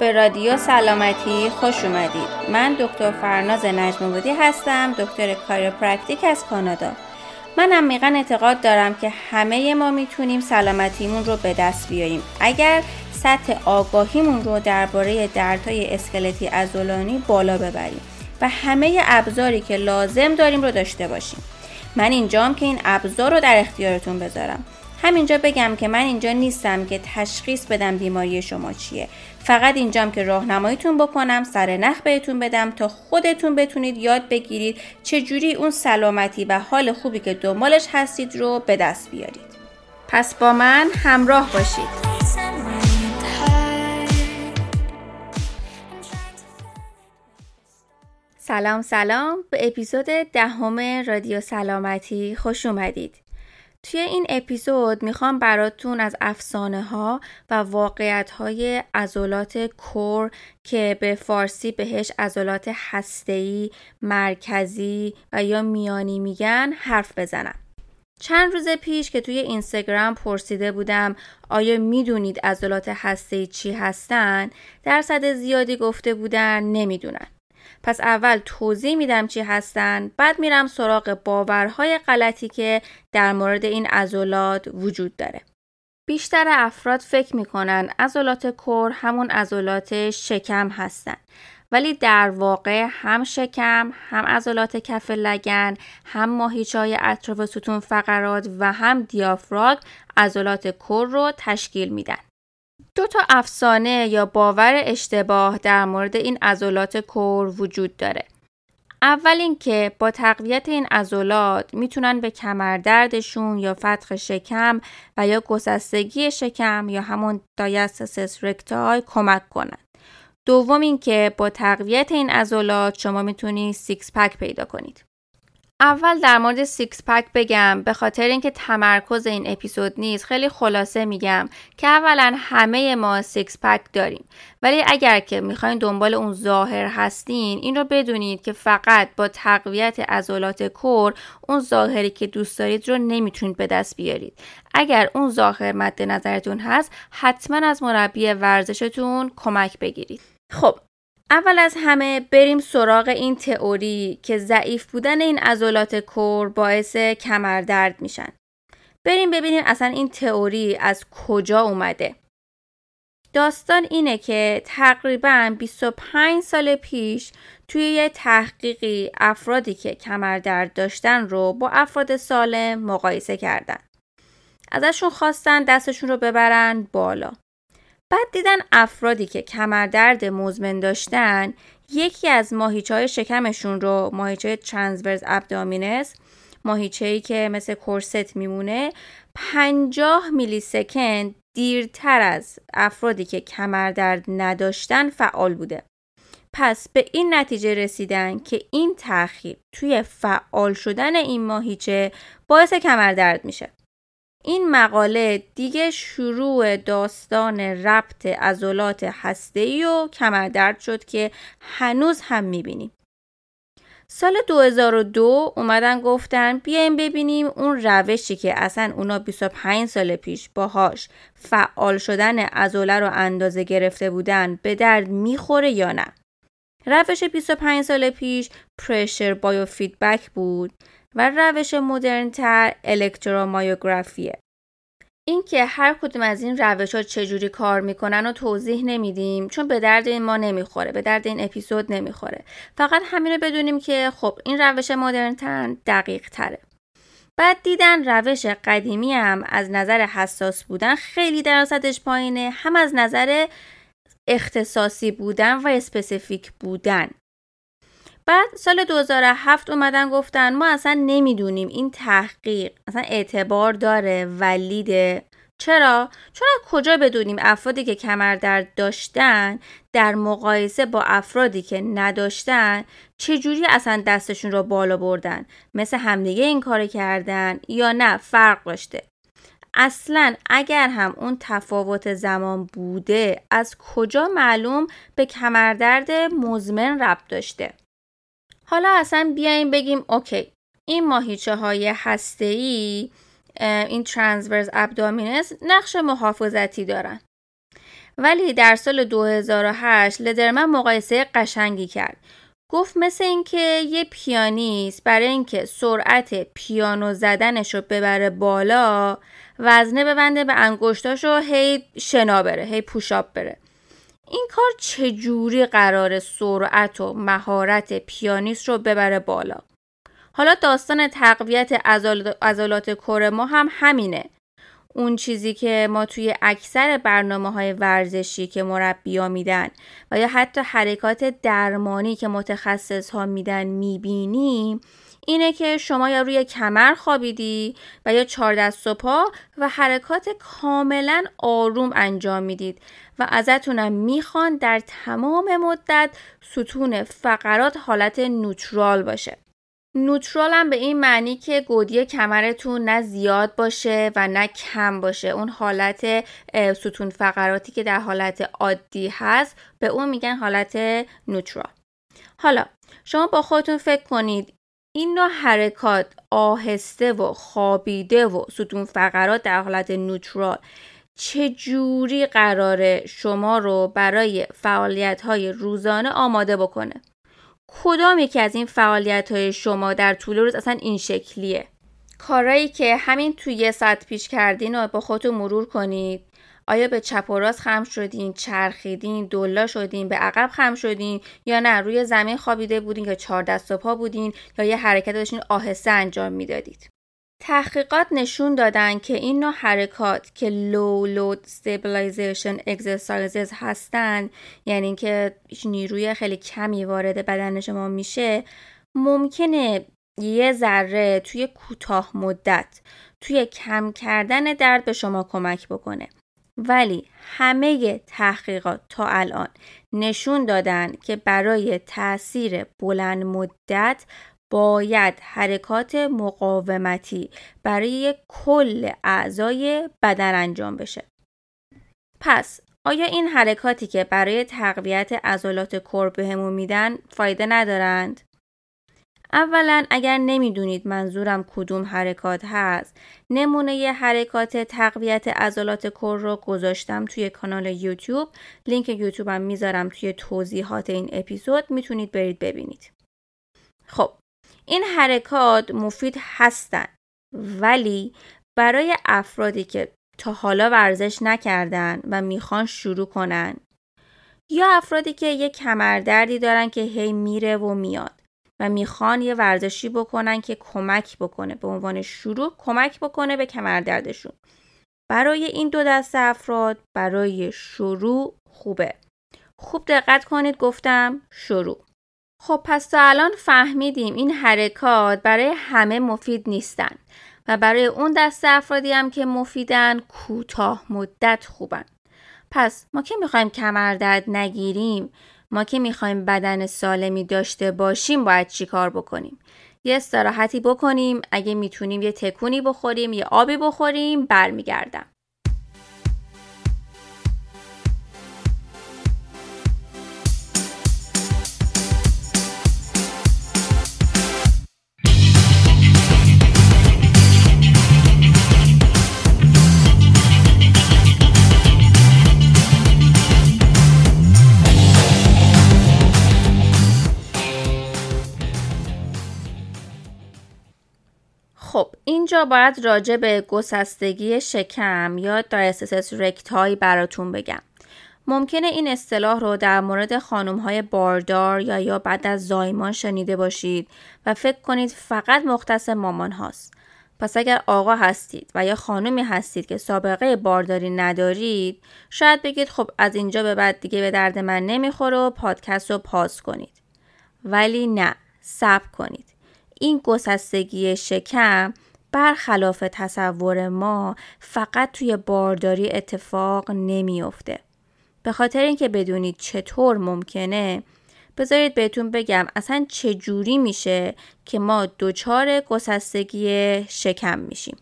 به رادیو سلامتی خوش اومدید. من دکتر فرناز نجمبودی هستم دکتر chiropractic از کانادا. من عمیقا اعتقاد دارم که همه ما می‌تونیم سلامتیمون رو به دست بیاریم اگر سطح آگاهیمون رو درباره دردهای اسکلتی عضلانی بالا ببریم و همه ابزاری که لازم داریم رو داشته باشیم. من اینجام که این ابزار رو در اختیارتون بذارم. همینجا بگم که من اینجا نیستم که تشخیص بدم بیماری شما چیه. فقط اینجام که راهنماییتون بکنم سر نخ بهتون بدم تا خودتون بتونید یاد بگیرید چجوری اون سلامتی و حال خوبی که دنبالش هستید رو به دست بیارید. پس با من همراه باشید. سلام سلام. به اپیزود دهم رادیو سلامتی خوش اومدید. توی این اپیزود می‌خوام براتون از افسانه ها و واقعیت های ازولات کور که به فارسی بهش ازولات هستهی، مرکزی و یا میانی میگن حرف بزنم. چند روز پیش که توی اینستاگرام پرسیده بودم آیا می‌دونید عضلات هسته‌ای چی هستن؟ درصد زیادی گفته بودن نمی‌دونن. پس اول توضیح میدم چی هستن بعد میرم سراغ باورهای غلطی که در مورد این عضلات وجود داره بیشتر افراد فکر می‌کنن عضلات کور همون عضلات شکم هستن ولی در واقع هم شکم، هم عضلات کف لگن، هم ماهیچای اطراف ستون فقرات و هم دیافراگ عضلات کور رو تشکیل میدن. دو تا افسانه یا باور اشتباه در مورد این عضلات core وجود داره. اول اینکه با تقویت این عضلات می‌تونن به کمردردشون یا فتق شکم و یا گسستگی شکم یا همون diastasis recti کمک کنن. دوم اینکه با تقویت این عضلات شما می‌تونید six pack پیدا کنید. اول در مورد six pack بگم. به خاطر اینکه تمرکز این اپیزود نیست خیلی خلاصه میگم که اولا همه ما six pack داریم. ولی اگر که می‌خواین دنبال اون ظاهر هستین این رو بدونید که فقط با تقویت عضلات core اون ظاهری که دوست دارید رو نمی‌تونید به دست بیارید. اگر اون ظاهر مد نظرتون هست حتما از مربی ورزشتون کمک بگیرید. خب اول از همه بریم سراغ این تئوری که ضعیف بودن این عضلات core باعث کمردرد میشن. بریم ببینیم اصلا این تئوری از کجا اومده. داستان اینه که تقریبا 25 سال پیش توی یه تحقیقی افرادی که کمردرد داشتن رو با افراد سالم مقایسه کردن. ازشون خواستن دستشون رو ببرن بالا. بعد دیدن افرادی که کمردرد مزمن داشتن یکی از ماهیچه های شکمشون رو ماهیچه ترانسورس ابدامینس ماهیچه که مثل کورست میمونه 50 میلی سکند دیرتر از افرادی که کمردرد نداشتن فعال بوده. پس به این نتیجه رسیدن که این تاخیر توی فعال شدن این ماهیچه باعث کمردرد میشه. این مقاله دیگه شروع داستان ربط عضلات هسته‌ای و کمردرد شد که هنوز هم می‌بینیم. سال 2002 اومدن گفتن بیایم ببینیم اون روشی که اصلا اونا 25 سال پیش باهاش فعال شدن عضله رو اندازه گرفته بودن به درد می‌خوره یا نه. روش 25 سال پیش پرشر بایو فیدبک بود و روش مدرنتر الکترومایوگرافیه. اینکه هر کدوم از این روش ها چجوری کار می‌کنن و توضیح نمیدیم چون به درد این ما نمی‌خوره به درد این اپیزود نمی‌خوره. فقط همین رو بدونیم که خب این روش مدرن دقیق تره بعد دیدن روش قدیمی هم از نظر حساس بودن خیلی درصدش پایینه. هم از نظر اختصاصی بودن و اسپسیفیک بودن. بعد سال 2007 اومدن گفتن ما اصلا نمی‌دونیم این تحقیق اصلا اعتبار داره ولیده. چرا؟ چون از کجا بدونیم افرادی که کمردرد داشتن در مقایسه با افرادی که نداشتن چجوری اصلا دستشون رو بالا بردن؟ مثل همدیگه این کار کردن یا نه؟ فرق داشته. اصلا اگر هم اون تفاوت زمان بوده از کجا معلوم به کمردرد مزمن ربط داشته؟ حالا اصلا بیایم بگیم اوکی این ماهیچه های هسته ای این ترانسورس ابدامینس نقش محافظتی دارن. ولی در سال 2008 لدرمن مقایسه قشنگی کرد. گفت مثل اینکه یه پیانیست برای اینکه سرعت پیانو زدنش رو ببره بالا وزنه ببنده به انگشتاش رو هی شنا بره هی پوشاب بره. این کار چجوری قرار سرعت و مهارت پیانیست رو ببره بالا؟ حالا داستان تقویت عضلات کور ما هم همینه. اون چیزی که ما توی اکثر برنامه های ورزشی که مربیا میدن و یا حتی حرکات درمانی که متخصص ها میدن می‌بینیم اینه که شما یا روی کمر خوابیدی و یا چهار دست و پا و حرکات کاملا آروم انجام می‌دید و ازتونم می‌خوان در تمام مدت ستون فقرات حالت نوترال باشه. نوترال هم به این معنی که گودی کمرتون نه زیاد باشه و نه کم باشه. اون حالت ستون فقراتی که در حالت عادی هست به اون میگن حالت نوترال. حالا شما با خودتون فکر کنید این نوع حرکات آهسته و خوابیده و ستون فقرات در حالت نوترال جوری قراره شما رو برای فعالیت های روزانه آماده بکنه؟ کدام یکی از این فعالیت های شما در طول روز اصلا این شکلیه؟ کارایی که همین توی یه ساعت پیش کردین و با خودتون مرور کنید؟ آیا به چپ و راست خم شدین چرخیدین دلا شدین به عقب خم شدین یا نه؟ روی زمین خوابیده بودین یا چهار دست و پا بودین یا یه حرکت داشتین آهسته انجام می‌دادید؟ تحقیقات نشون دادن که این نوع حرکات که لو لود stabilization exercises هستن یعنی اینکه نیروی خیلی کمی وارد بدن شما میشه ممکنه یه ذره توی کوتاه مدت توی کم کردن درد به شما کمک بکنه. ولی همه تحقیقات تا الان نشون دادن که برای تاثیر بلند مدت باید حرکات مقاومتی برای کل اعضای بدن انجام بشه. پس آیا این حرکاتی که برای تقویت عضلات کور بهمون میدن فایده ندارند؟ اولا اگر نمی‌دونید منظورم کدوم حرکات هست نمونه ی حرکات تقویت عضلات کور رو گذاشتم توی کانال یوتیوب. لینک یوتیوبم می‌ذارم توی توضیحات این اپیزود می‌تونید برید ببینید. خب این حرکات مفید هستند ولی برای افرادی که تا حالا ورزش نکردن و می‌خوان شروع کنن یا افرادی که یه کمردردی دارن که هی میره و میاد. و می‌خوان یه ورزشی بکنن که کمک بکنه به عنوان شروع کمک بکنه به کمردردشون برای این دو دسته افراد برای شروع خوبه. خوب دقت کنید گفتم شروع. خب پس تا الان فهمیدیم این حرکات برای همه مفید نیستن و برای اون دست افرادی هم که مفیدن کوتاه مدت خوبن. پس ما که می‌خوایم کمردرد نگیریم ما که می‌خوایم بدن سالمی داشته باشیم باید چیکار بکنیم؟ یه استراحتی بکنیم اگه می‌تونیم یه تکونی بخوریم یه آبی بخوریم برمیگردم. اینجا باید راجع به گسستگی شکم یا دایستسس رکتای براتون بگم ممکنه این اصطلاح رو در مورد خانم های باردار یا یا بعد از زایمان شنیده باشید و فکر کنید فقط مختص مامان هاست. پس اگر آقا هستید و یا خانمی هستید که سابقه بارداری ندارید شاید بگید خب از اینجا به بعد دیگه به درد من نمی‌خوره و پادکست رو پاس کنید. ولی نه صبر کنید. این گسستگی شکم برخلاف تصور ما فقط توی بارداری اتفاق نمیافته. به خاطر اینکه بدونید چطور ممکنه بذارید بهتون بگم اصلا چه جوری میشه که ما دچار گسستگی شکم میشیم.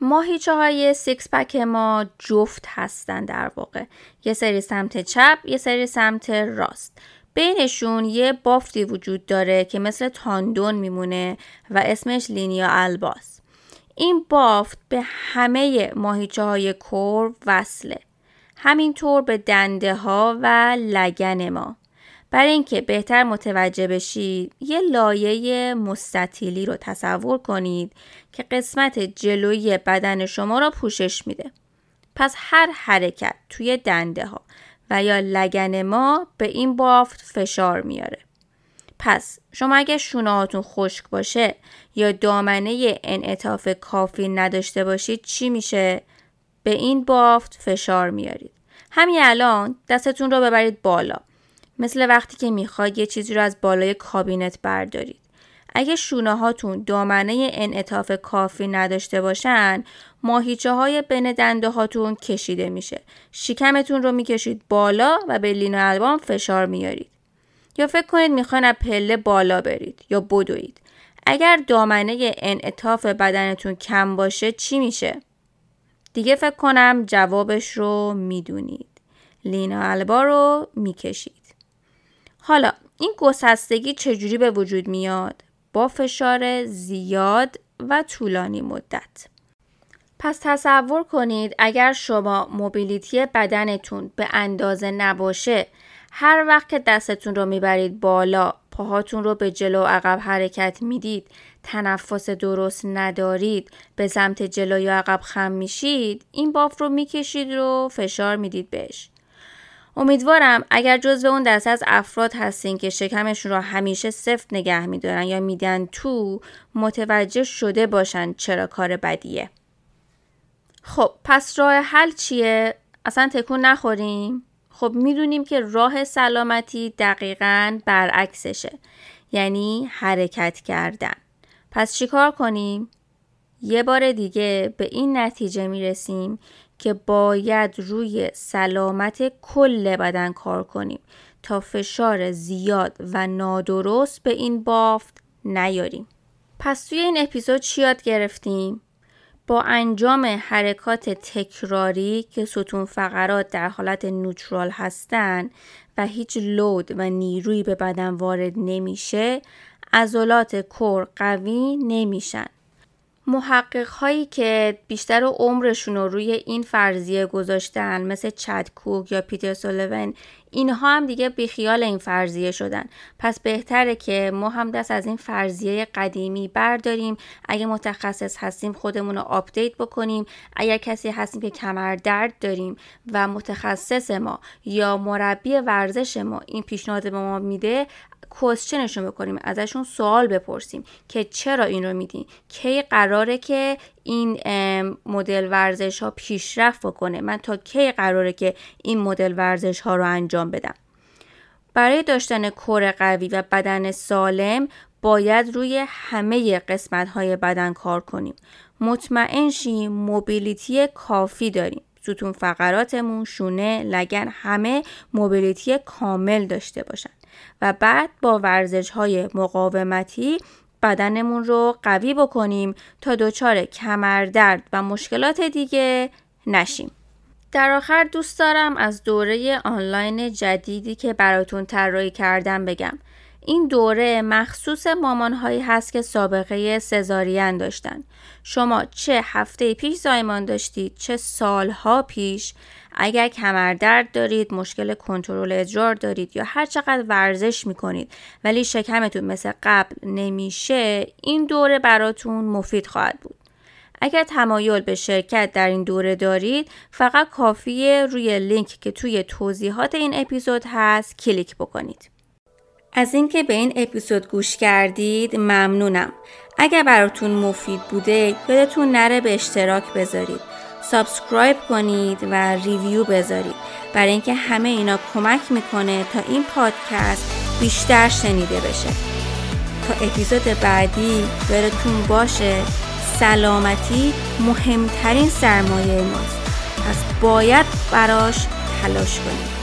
ماهیچه های سیکس پک ما جفت هستن در واقع یه سری سمت چپ یه سری سمت راست بینشون یه بافتی وجود داره که مثل تاندون میمونه و اسمش لینیا الباس این بافت به همه ماهیچه های کور وصله. همینطور به دنده ها و لگن ما. برای اینکه بهتر متوجه بشید یه لایه مستطیلی رو تصور کنید که قسمت جلویی بدن شما را پوشش میده. پس هر حرکت توی دنده ها و یا لگن ما به این بافت فشار میاره. پس شما اگه شونهاتون خشک باشه یا دامنه انعطاف کافی نداشته باشید چی میشه؟ به این بافت فشار میارید. همین الان دستتون رو ببرید بالا. مثل وقتی که می‌خواید یه چیزی رو از بالای کابینت بردارید. اگه شونه هاتون دامنه انعطاف کافی نداشته باشن ماهیچه های بین دنده هاتون کشیده میشه. شکمتون رو می‌کشید بالا و به لینو البام فشار میارید. یا فکر کنید می‌خواین از پله بالا برید یا بدوید. اگر دامنه انعطاف بدنتون کم باشه چی میشه؟ دیگه فکر کنم جوابش رو می‌دونید. لینا البا رو می‌کشید. حالا این گسستگی چجوری به وجود میاد؟ با فشار زیاد و طولانی مدت. پس تصور کنید اگر شما موبیلیتی بدنتون به اندازه نباشه هر وقت که دستتون رو می‌برید بالا پاهاتون رو به جلو عقب حرکت می‌دید تنفس درست ندارید به سمت جلو یا عقب خم میشید این باف رو می‌کشید رو فشار می‌دید بهش امیدوارم اگر جزو اون دسته از افراد هستین که شکمشون رو همیشه سفت نگه میدارن یا میدن تو متوجه شده باشن چرا کار بدیه خب پس راه حل چیه؟ اصلا تکون نخوریم؟ خب می‌دونیم که راه سلامتی دقیقا برعکسشه یعنی حرکت کردن پس چیکار کنیم؟ یه بار دیگه به این نتیجه می‌رسیم که باید روی سلامت کل بدن کار کنیم تا فشار زیاد و نادرست به این بافت نیاریم. پس توی این اپیزود چی یاد گرفتیم؟ با انجام حرکات تکراری که ستون فقرات در حالت نوترال هستند و هیچ لود و نیروی به بدن وارد نمیشه عضلات کور قوی نمیشن. محقق هایی که بیشتر عمرشون رو روی این فرضیه گذاشتن مثل چد کوک یا پیتر سولون اینها هم دیگه بیخیال این فرضیه شدن. پس بهتره که ما هم دست از این فرضیه قدیمی برداریم. اگه متخصص هستیم خودمون رو update بکنیم. اگر کسی هستیم که کمر درد داریم و متخصص ما یا مربی ورزش ما این پیشنهاد به ما میده question شون بکنیم. ازشون سوال بپرسیم که چرا این رو میدین؟ کی قراره که این مدل ورزش ها پیشرفت بکنه. من تا کی قراره که این مدل ورزش ها رو انجام بدم؟ برای داشتن کور قوی و بدن سالم باید روی همه قسمت های بدن کار کنیم. مطمئن شیم موبیلیتی کافی داریم. ستون فقراتمون شونه لگن همه موبیلیتی کامل داشته باشن. و بعد با ورزش های مقاومتی بدنمون رو قوی بکنیم تا دچار کمردرد و مشکلات دیگه نشیم. در آخر دوست دارم از دوره آنلاین جدیدی که براتون طراحی کردم بگم. این دوره مخصوص مامانهایی هست که سابقه سزارین داشتن. شما چه هفته پیش زایمان داشتید چه سالها پیش؟ اگر کمردرد دارید مشکل کنترل ادرار دارید یا هر چقدر ورزش می‌کنید ولی شکمتون مثل قبل نمیشه این دوره براتون مفید خواهد بود. اگر تمایل به شرکت در این دوره دارید فقط کافیه روی لینک که توی توضیحات این اپیزود هست کلیک بکنید. از اینکه به این اپیزود گوش کردید ممنونم. اگر براتون مفید بوده یادتون نره به اشتراک بذارید. subscribe کنید و review بذارید. برای اینکه همه اینا کمک می‌کنه تا این پادکست بیشتر شنیده بشه. تا اپیزود بعدی براتون باشه سلامتی مهمترین سرمایه ماست. پس باید براش تلاش کنید.